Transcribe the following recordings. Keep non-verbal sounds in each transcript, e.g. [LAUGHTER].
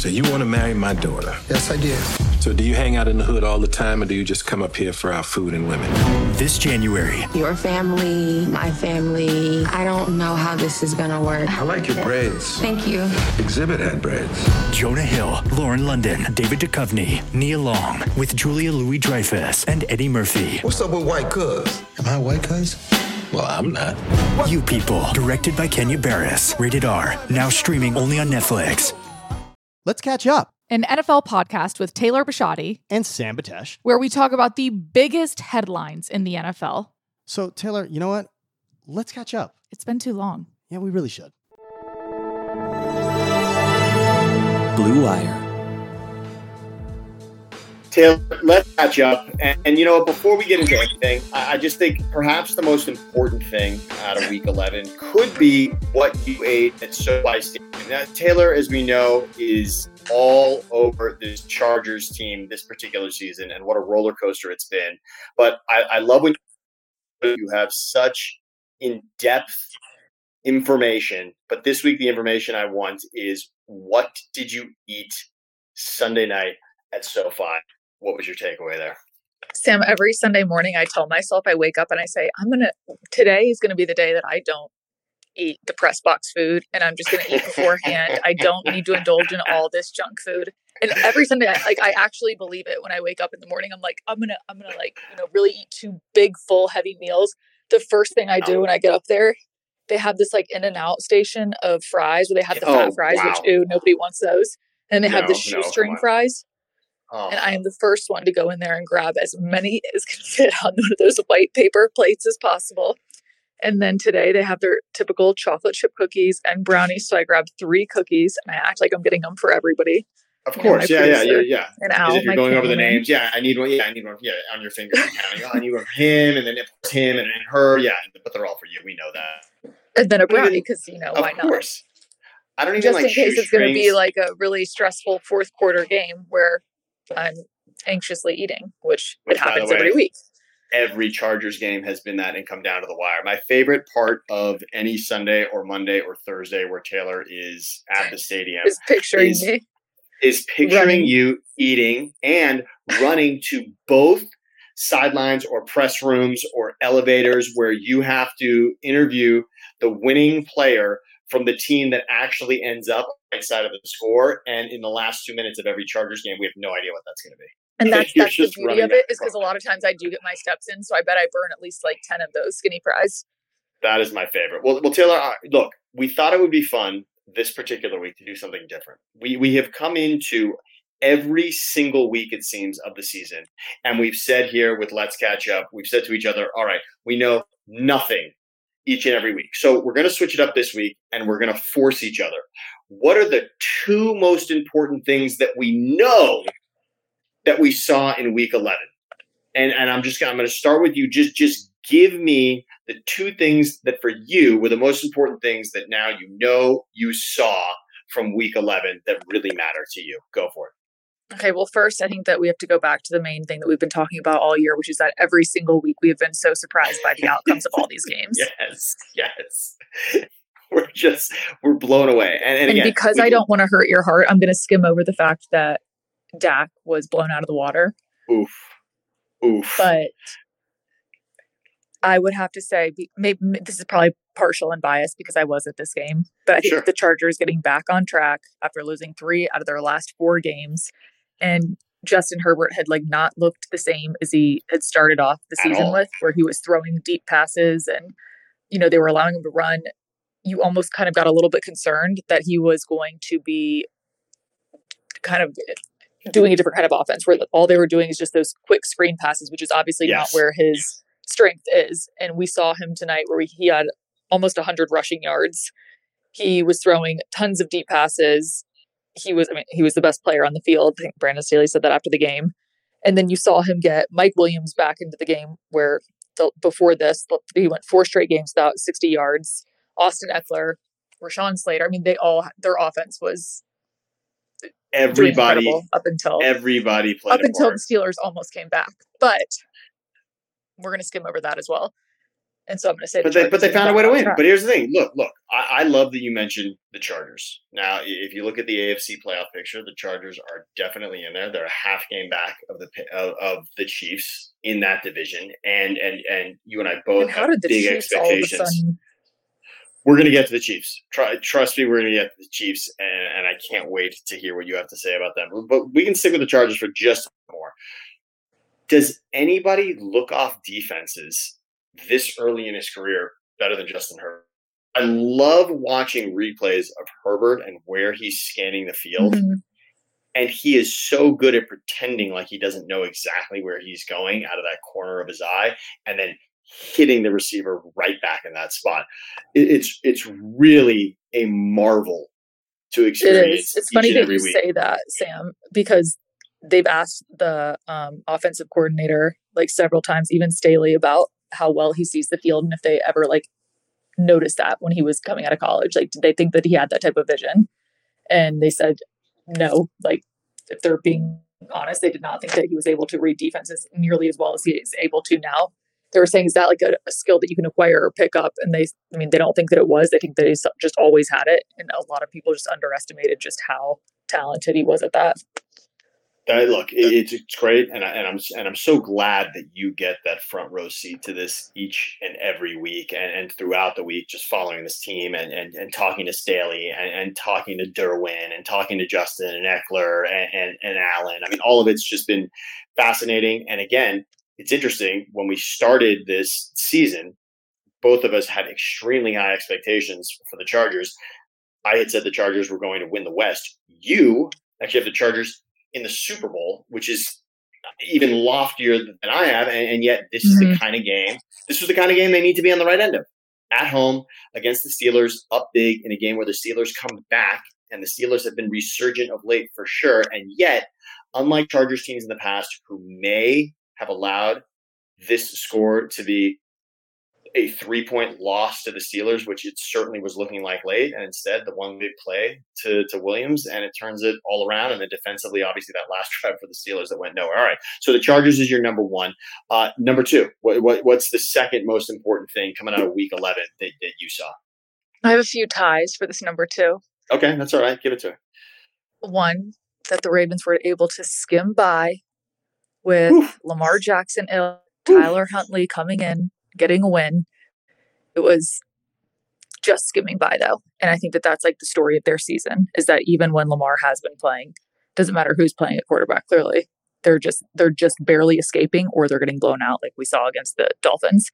So you want to marry my daughter? Yes, I did. So do you hang out in the hood all the time, or do you just come up here for our food and women? This January, Your family, my family. I don't know how this is gonna work. I like your braids. Thank you. Exhibit had braids. Jonah Hill, Lauren London, David Duchovny, Nia Long, with Julia Louis Dreyfus and Eddie Murphy. What's up with white cuz? Am I white cuz? Well, I'm not. You People, directed by Kenya Barris. Rated R. Now streaming only on Netflix. Let's catch up. An NFL podcast with Taylor Bisciotti, And Sam Batesh. where we talk about the biggest headlines in the NFL. So, Taylor, you know what? Let's catch up. It's been too long. Yeah, we really should. Blue Wire. Taylor, let's catch up. And, and you know, before we get into anything, I, I just think perhaps the most important thing out of Week 11 could be what you ate at SoFi Stadium. Now, Taylor, as we know, is all over this Chargers team this particular season, and what a roller coaster it's been. But I, I love when you have such in-depth information. But this week, the information I want is what did you eat Sunday night at SoFi? What was your takeaway there? Sam, every Sunday morning, I tell myself, I wake up and I say, I'm going to, today is going to be the day that I don't eat the press box food and I'm just going to eat beforehand. I don't need to indulge in all this junk food. And every Sunday, I, like, I actually believe it when I wake up in the morning. I'm like, I'm going to, I'm going to, like, you know, really eat two big, full, heavy meals. The first thing I do oh. when I get up there, they have this like in and out station of fries where they have the Oh, fat fries, wow. which, ooh, nobody wants those. And they have the No, no, come shoestring on. fries Oh, and I am the first one to go in there and grab as many [LAUGHS] as can fit on one of those white paper plates as possible. And then today they have their typical chocolate chip cookies and brownies. So I grabbed three cookies and I act like I'm getting them for everybody. of you know, course, my yeah, yeah, yeah, yeah. And Al, you're going over the names, yeah. I need one. Yeah, I need one. Yeah, on your fingers, you're counting. Oh, I need one for him, and then it's him, and then her. Yeah, but they're all for you. We know that. And then a brownie because, you know, of why not? course. I don't even Just like in case it's going to be like a really stressful fourth quarter game where I'm anxiously eating, which, Which, it happens every week. every Chargers game has been that and come down to the wire. My favorite part of any Sunday or Monday or Thursday where Taylor is at the stadium Is picturing is- me. is picturing Running. you eating and running to both sidelines or press rooms or elevators where you have to interview the winning player from the team that actually ends up side of the score. And in the last two minutes of every Chargers game, we have no idea what that's going to be. And [LAUGHS] that's that's the beauty of it is because a lot of times I do get my steps in, so I bet I burn at least like ten of those skinny fries. That is my favorite. Well, well, Taylor, look, we thought it would be fun this particular week to do something different. We we have come into every single week it seems of the season, and we've said here with Let's Catch Up, we've said to each other, all right, we know nothing each and every week, so we're going to switch it up this week, and we're going to force each other. What are the two most important things that we know that we saw in Week Eleven? And and I'm just I'm going to start with you. Just just give me the two things that for you were the most important things that now you know you saw from week 11 that really matter to you. Go for it. Okay, well, first, I think that we have to go back to the main thing that we've been talking about all year, which is that every single week we have been so surprised by the outcomes of all these [LAUGHS] games. Yes, yes. [LAUGHS] We're just we're blown away. And, and, And again, because I can- don't want to hurt your heart, I'm going to skim over the fact that Dak was blown out of the water. oof, oof. But I would have to say, maybe this is probably partial and biased because I was at this game. But I think Sure. the Chargers getting back on track after losing three out of their last four games, and Justin Herbert had like not looked the same as he had started off the season with, where he was throwing deep passes and you know they were allowing him to run. You almost kind of got a little bit concerned that he was going to be kind of doing a different kind of offense where all they were doing is just those quick screen passes, which is obviously not where his strength is. And we saw him tonight where he had almost 100 rushing yards. He was throwing tons of deep passes. He was, I mean, he was the best player on the field. I think Brandon Staley said that after the game. And then you saw him get Mike Williams back into the game where the, before this, he went four straight games without 60 yards. Austin Ekeler, Rashawn Slater. I mean, they all, their offense was everybody up until everybody played up until the Steelers almost came back. But we're going to skim over that as well. And so I'm going to say, but the they but they found a way to win. But here's the thing: look, look, I, I love that you mentioned the Chargers. Now, if you look at the AFC playoff picture, the Chargers are definitely in there. They're a half game back of the of, of the Chiefs in that division, and and and you and I both and how have did the big Chiefs all of a expectations. We're going to get to the Chiefs. Try, trust me, we're going to get to the Chiefs, and, and I can't wait to hear what you have to say about them. But we can stick with the Chargers for just more. Does anybody look off defenses this early in his career better than Justin Herbert? I love watching replays of Herbert and where he's scanning the field. Mhm. And he is so good at pretending like he doesn't know exactly where he's going out of that corner of his eye and then hitting the receiver right back in that spot. It's it's really a marvel to experience is. It's funny that you week. say that, Sam, because they've asked the um, offensive coordinator like several times, even Staley, about how well he sees the field and if they ever like noticed that when he was coming out of college. Like, did they think that he had that type of vision? And they said no. Like, if they're being honest, they did not think that he was able to read defenses nearly as well as he is able to now. They were saying, is that like a, a skill that you can acquire or pick up? And they, I mean, they don't think that it was. They think that he's just always had it. And a lot of people just underestimated just how talented he was at that. Uh, look, it, it's it's great, and I, and I'm and I'm so glad that you get that front row seat to this each and every week, and, and throughout the week, just following this team and and, and talking to Staley and, and talking to Derwin and talking to Justin and Ekeler and, and and Allen. I mean, all of it's just been fascinating. And again, it's interesting when we started this season, both of us had extremely high expectations for the Chargers. I had said the Chargers were going to win the West. You actually have the Chargers in the Super Bowl, which is even loftier than I have, and, and yet this is the Mhm. kind of game. This is the kind of game they need to be on the right end of. At home against the Steelers, up big in a game where the Steelers come back, and the Steelers have been resurgent of late for sure. And yet, unlike Chargers teams in the past who may have allowed this score to be a three point loss to the Steelers, which it certainly was looking like late, and instead the one big play to, to Williams, and it turns it all around. And then defensively, obviously, that last [LAUGHS] drive for the Steelers that went nowhere. All right, so the Chargers is your number one. Uh, number two, what, what, what's the second most important thing coming out of Week Eleven that, that you saw? I have a few ties for this number two. Okay, that's all right. Give it to her. One, that the Ravens were able to skim by with Oof. Lamar Jackson ill, Tyler Huntley coming in, getting a win. It was just skimming by though. And I think that that's like the story of their season is that even when Lamar has been playing, doesn't matter who's playing at quarterback clearly. They're just they're just barely escaping or they're getting blown out like we saw against the Dolphins.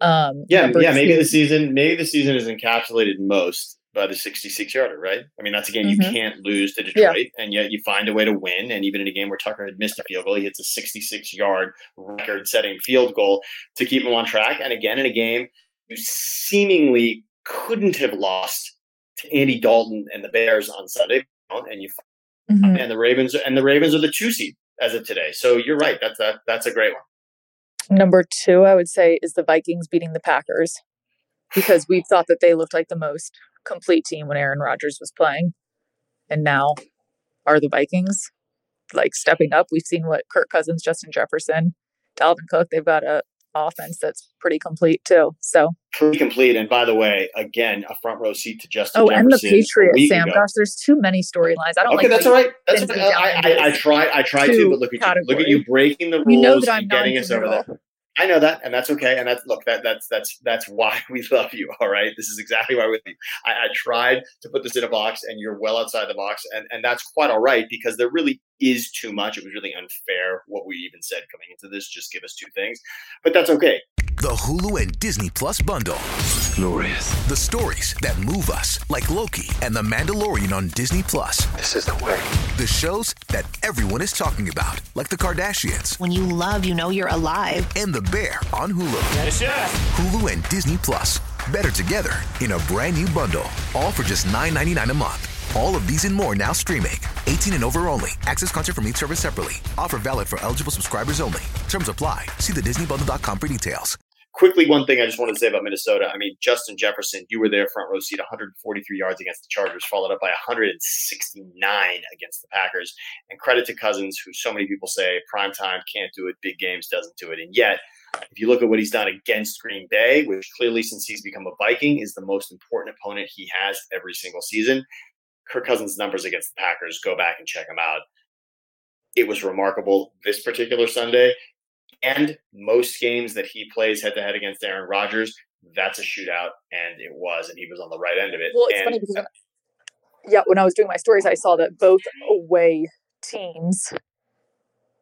Um Yeah, yeah. Maybe two- the season, maybe the season is encapsulated most by the 66 yarder, right? I mean, that's a game you Mhm. can't lose to Yeah. Detroit, and yet you find a way to win. And even in a game where Tucker had missed a field goal, he hits a 66 yard record setting field goal to keep him on track. And again, in a game you seemingly couldn't have lost to Andy Dalton and the Bears on Sunday, and you Mhm. and the Ravens and the Ravens are the two seed as of today. So you're right. That's that. That's a great one. Number two, I would say, is the Vikings beating the Packers because we thought that they looked like the most complete team when Aaron Rodgers was playing. And now are the Vikings like stepping up? We've seen what Kirk Cousins, Justin Jefferson, Dalvin Cook, they've got a offense that's pretty complete too. So, pretty complete. And by the way, again, a front row seat to Justin. oh, and the Patriots, Sam. ago. Gosh, there's too many storylines. I don't Okay, like that's all right. That's me down I, I, I try. I try to, but look at you. Look at you breaking the rules You know that I'm and getting us over there. I know that, and that's okay. And that's look, that that's that's that's why [LAUGHS] we love you. All right, this is exactly why we. I, I tried to put this in a box, and you're well outside the box, and and that's quite all right because there really is too much. It was really unfair we even said coming into this. Just give us two things, but that's okay. The Hulu and Disney Plus bundle. Glorious. The stories that move us, like Loki and The Mandalorian on Disney Plus. This is the way. The shows that everyone is talking about, like The Kardashians When you love, you know you're alive. and The Bear on Hulu. Yes, yes. Hulu and Disney Plus. Better together in a brand new bundle. All for just $9.99 a month. All of these and more now streaming. 18 and over only. Access content from each service separately. Offer valid for eligible subscribers only. Terms apply. See the DisneyBundle.com for details. quickly, one thing I just wanted to say about Minnesota. I mean, Justin Jefferson, you were there front row seat, 143 yards against the Chargers, followed up by 169 against the Packers. And credit to Cousins, who so many people say prime time can't do it, big games doesn't do it. And yet, if you look at what he's done against Green Bay, which clearly since he's become a Viking is the most important opponent he has every single season, Kirk Cousins' numbers against the Packers, go back and check them out. It was remarkable this particular Sunday. And most games that he plays head to head against Aaron Rodgers, that's a shootout. And it was, and he was on the right end of it. Well, it's and, funny because, yeah, when I was doing my stories, I saw that both away teams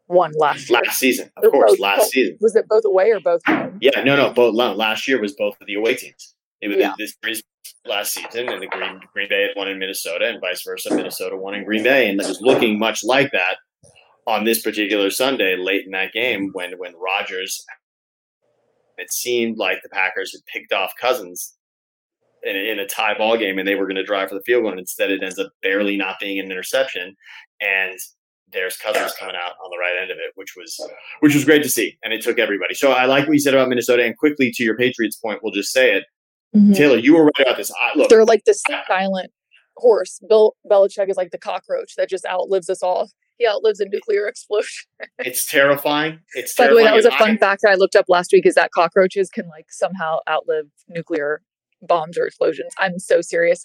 won last year. last season, of course, Both- last season. Was it both away or both home? Yeah, no, no. Both last year was both of the away teams. It was Yeah. this this last season, and the Green Green Bay had won in Minnesota, and vice versa. Minnesota won in Green Bay, and it was looking much like that on this particular Sunday, late in that game, when when Rodgers. It seemed like the Packers had picked off Cousins in a, in a tie ball game, and they were going to drive for the field goal. And instead, it ends up barely not being an interception, and there's Cousins coming out on the right end of it, which was which was great to see, and it took everybody. So I like what you said about Minnesota, and quickly to your Patriots point, we'll just say it. Mhm. Taylor, you were right about this. I, look, They're like this silent horse. Bill Belichick is like the cockroach that just outlives us all. He outlives a nuclear [LAUGHS] explosion. it's terrifying. It's By the way, that was a fun I- fact that I looked up last week is that cockroaches can like somehow outlive nuclear bombs or explosions. I'm so serious.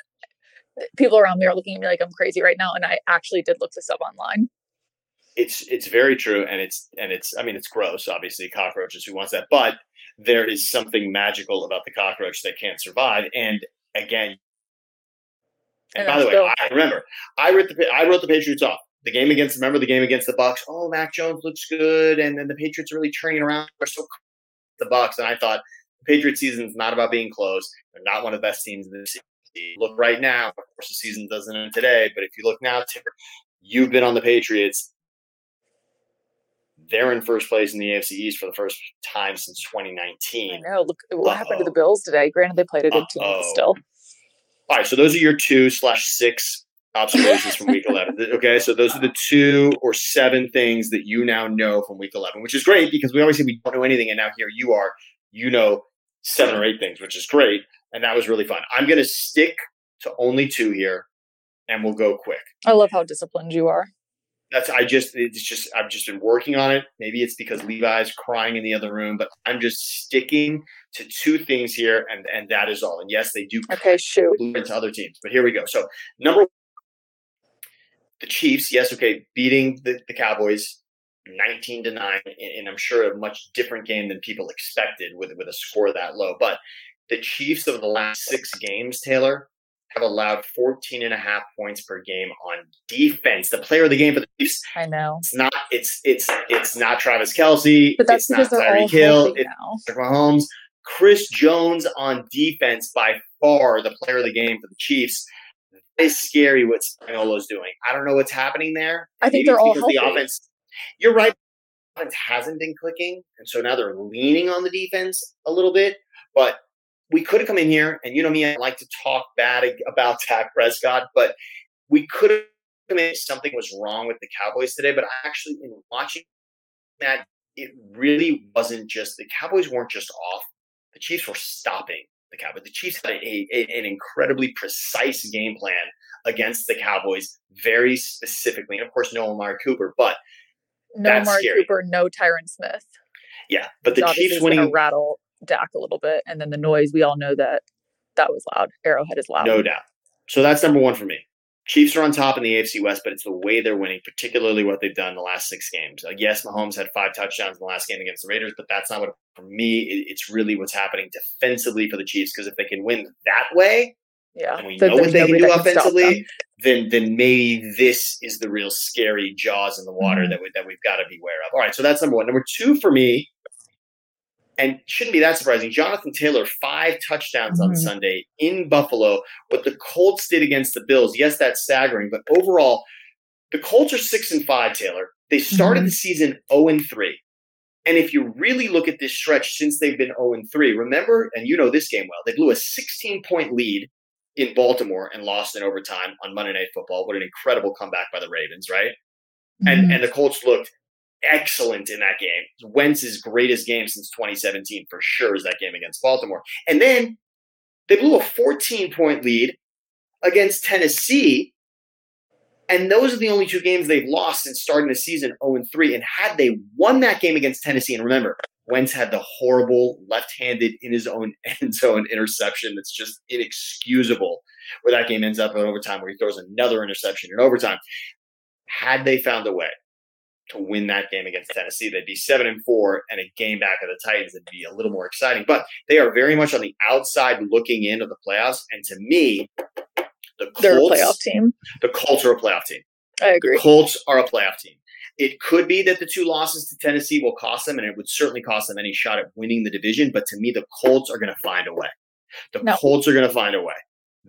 People around me are looking at me like I'm crazy right now, and I actually did look this up online. it's it's very true and it's and it's i mean it's gross obviously cockroaches who wants that but there is something magical about the cockroach that can't survive. And again and, And by the way Bill. i remember i wrote the i wrote the patriots off. The game against remember the game against the Bucs oh mac jones looks good and then the patriots are really turning around. They're so the Bucs and i thought the patriots season is not about being close. They're not one of the best teams in the season look right now of course the season doesn't end today but if you look now Tipper, you've been on the patriots they're in first place in the AFC East for the first time since 2019. I 2019. know. Look what happened to the Bills today. Granted, they played a good team, Uh-oh. still. All right, so those are your two slash six observations from week 11. [LAUGHS] Okay, so those are the two or seven things that you now know from week 11, which is great because we always say we don't know anything. And now here you are, you know seven or eight things, which is great. And that was really fun. I'm going to stick to only two here and we'll go quick. I love how disciplined you are. That's I just it's just I've just been working on it. Maybe it's because Levi's crying in the other room, but I'm just sticking to two things here, and and that is all. And yes, they do Okay, shoot. into other teams, but here we go. So number the Chiefs, yes, okay, beating the, the Cowboys 19 to 9, and, and I'm sure a much different game than people expected with with a score that low. But the Chiefs of the last six games, Taylor, have allowed 14 and a half points per game on defense. The player of the game for the Chiefs I know. it's not it's it's it's not Travis Kelce. But that's it's because not they're all Tyreek Hill. healthy It's. Mahomes. Chris Jones on defense by far the player of the game for the Chiefs. It's scary what Spagnuolo's doing. I don't know what's happening there. I think Maybe they're all because the offense. You're right. The offense hasn't been clicking, and so now they're leaning on the defense a little bit. But we could have come in here, and you know me, I like to talk bad about [LAUGHS] Dak Prescott, but we could have come in something was wrong with the Cowboys today. But actually, in watching that, it really wasn't just the Cowboys weren't just off; the Chiefs were stopping the Cowboys. The Chiefs had a, a, an incredibly precise game plan against the Cowboys, very specifically, and of course, no Amari Cooper, but No That's Cooper, no Tyron Smith. yeah, but the Chiefs winning, rattle Dak a little bit, and then the noise. We all know that that was loud. Arrowhead is loud. no doubt. So that's number one for me. Chiefs are on top in the AFC West, but it's the way they're winning, particularly what they've done the last six games. Uh, yes, Mahomes had five touchdowns in the last game against the Raiders, but that's not what, for me, it, it's really what's happening defensively for the Chiefs. Because if they can win that way, Yeah, and we Th- know what they can do offensively, then then maybe this is the real scary jaws in the water Mhm. that we, that we've got to be aware of. All right, so that's number one. Number two for me, and shouldn't be that surprising. Jonathan Taylor five touchdowns on Mhm. Sunday in Buffalo. What the Colts did against the Bills, yes, that's staggering, but overall, the Colts are six and five. Taylor, they started Mhm. the season zero and three. And if you really look at this stretch since they've been 0 and 3, remember, and you know this game well, they blew a 16 point lead in Baltimore and lost in overtime on Monday Night Football. What an incredible comeback by the Ravens, right? And Mhm. and the Colts looked excellent in that game. Wentz's greatest game since 2017 for sure is that game against Baltimore. And then they blew a 14 point lead against Tennessee. And those are the only two games they've lost since starting the season 0 3. And had they won that game against Tennessee, and remember, Wentz had the horrible left-handed in his own [LAUGHS] end zone interception that's just inexcusable, where that game ends up in overtime, where he throws another interception in overtime. Had they found a way to win that game against Tennessee, they'd be seven and four, and a game back of the Titans would be a little more exciting. But they are very much on the outside looking in of the playoffs, and to me, the Colts, They're a playoff team. The Colts are a playoff team. I agree. The Colts are a playoff team. It could be that the two losses to Tennessee will cost them, and it would certainly cost them any shot at winning the division. But to me, the Colts are going to find a way. The No. Colts are going to find a way.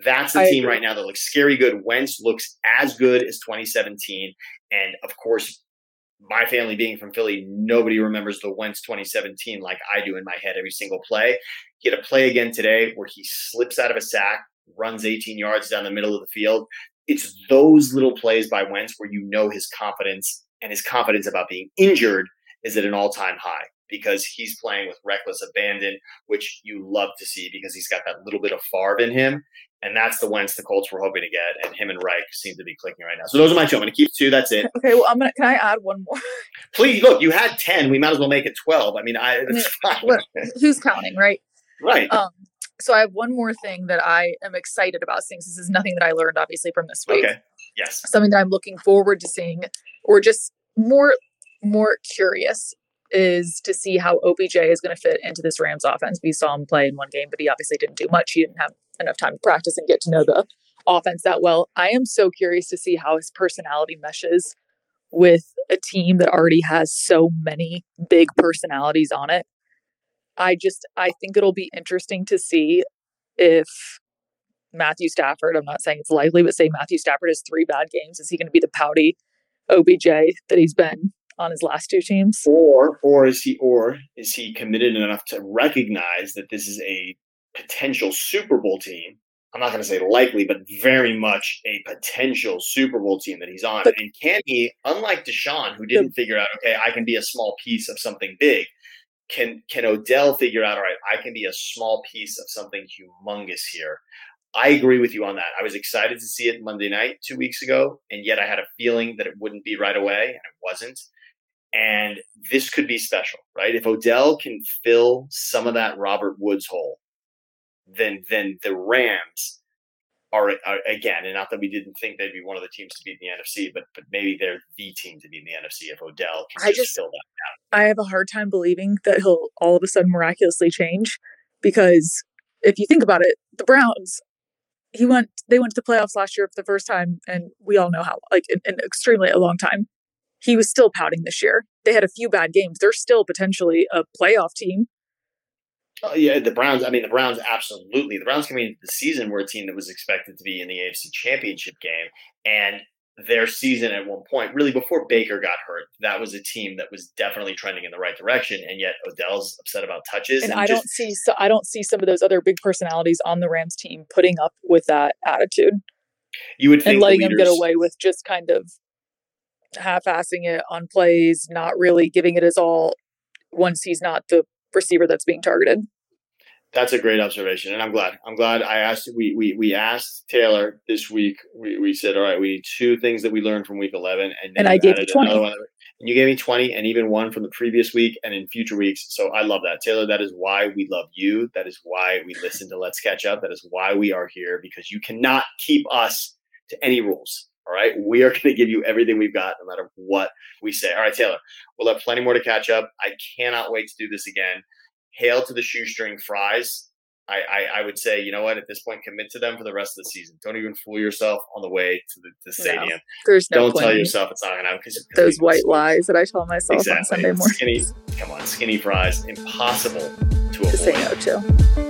That's the I team agree. right now that looks scary good. Wentz looks as good as 2017. And of course, my family being from Philly, nobody remembers the Wentz 2017 like I do in my head every single play. He had a play again today where he slips out of a sack, runs 18 yards down the middle of the field. It's those little plays by Wentz where you know his confidence and his confidence about being injured is at an all time high because he's playing with reckless abandon, which you love to see because he's got that little bit of Favre in him. And that's the Wentz the Colts were hoping to get. And him and Reich seem to be clicking right now. So those are my two. I'm going to keep two. That's it. Okay, well, I'm gonna. Can I add one more? [LAUGHS] Please look, you had 10. We might as well make it 12. I mean, I. What- [LAUGHS] Who's counting, right? right. Um, so I have one more thing that I am excited about seeing. This is nothing that I learned, obviously, from this week. Okay. Yes. Something that I'm looking forward to seeing, or just more more curious, is to see how OBJ is going to fit into this Rams offense. We saw him play in one game, but he obviously didn't do much. He didn't have enough time to practice and get to know the offense that well. I am so curious to see how his personality meshes with a team that already has so many big personalities on it. I just I think it'll be interesting to see if Matthew Stafford, I'm not saying it's likely, but say Matthew Stafford has three bad games. Is he going to be the pouty OBJ that he's been on his last two teams? Or or is he or is he committed enough to recognize that this is a potential Super Bowl team? I'm not going to say likely, but very much a potential Super Bowl team that he's on. But- and can he, unlike Deshaun, who didn't figure out, okay, I can be a small piece of something big, can can Odell figure out, all right, I can be a small piece of something humongous here? I agree with you on that. I was excited to see it Monday night two weeks ago, and yet I had a feeling that it wouldn't be right away, and it wasn't. And this could be special, right? If Odell can fill some of that Robert Woods hole, then then the Rams are, are again, and not that we didn't think they'd be one of the teams to beat in the NFC, but but maybe they're the team to beat in the NFC if Odell can I just, fill that. I have a hard time believing that he'll all of a sudden miraculously change because if you think about it, the Browns, he went they went to the playoffs last year for the first time, and we all know how like in, in extremely a long time. He was still pouting this year. They had a few bad games. They're still potentially a playoff team. Oh, yeah, the Browns. I mean, the Browns absolutely. The Browns coming into the season were a team that was expected to be in the AFC Championship game, and their season at one point, really before Baker got hurt, that was a team that was definitely trending in the right direction. And yet Odell's upset about touches, And and, I just, don't see so I don't see some of those other big personalities on the Rams team putting up with that attitude you would think and letting him get away with just kind of half-assing it on plays, not really giving it his all once he's not the receiver that's being targeted. That's a great observation, and I'm glad. I'm glad I asked. We we we asked Taylor this week. We, we said, all right, we need two things that we learned from week 11, and, And I gave you 20. one. And you gave me 20, and even one from the previous week, and in future weeks. So I love that, Taylor. That is why we love you. That is why we listen to Let's Catch Up. That is why we are here because you cannot keep us to any rules. All right, we are [LAUGHS] going to give you everything we've got, no matter what we say. All right, Taylor, we'll have plenty more to catch up. I cannot wait to do this again. Hail to the shoestring fries. I, I, I would say, you know what, at this point, commit to them for the rest of the season. Don't even fool yourself on the way to the, the No, stadium. There's no Don't point tell yourself it's not going to happen those white lies that I tell myself exactly. on Sunday morning Skinny, come on, skinny fries, impossible to to say no to.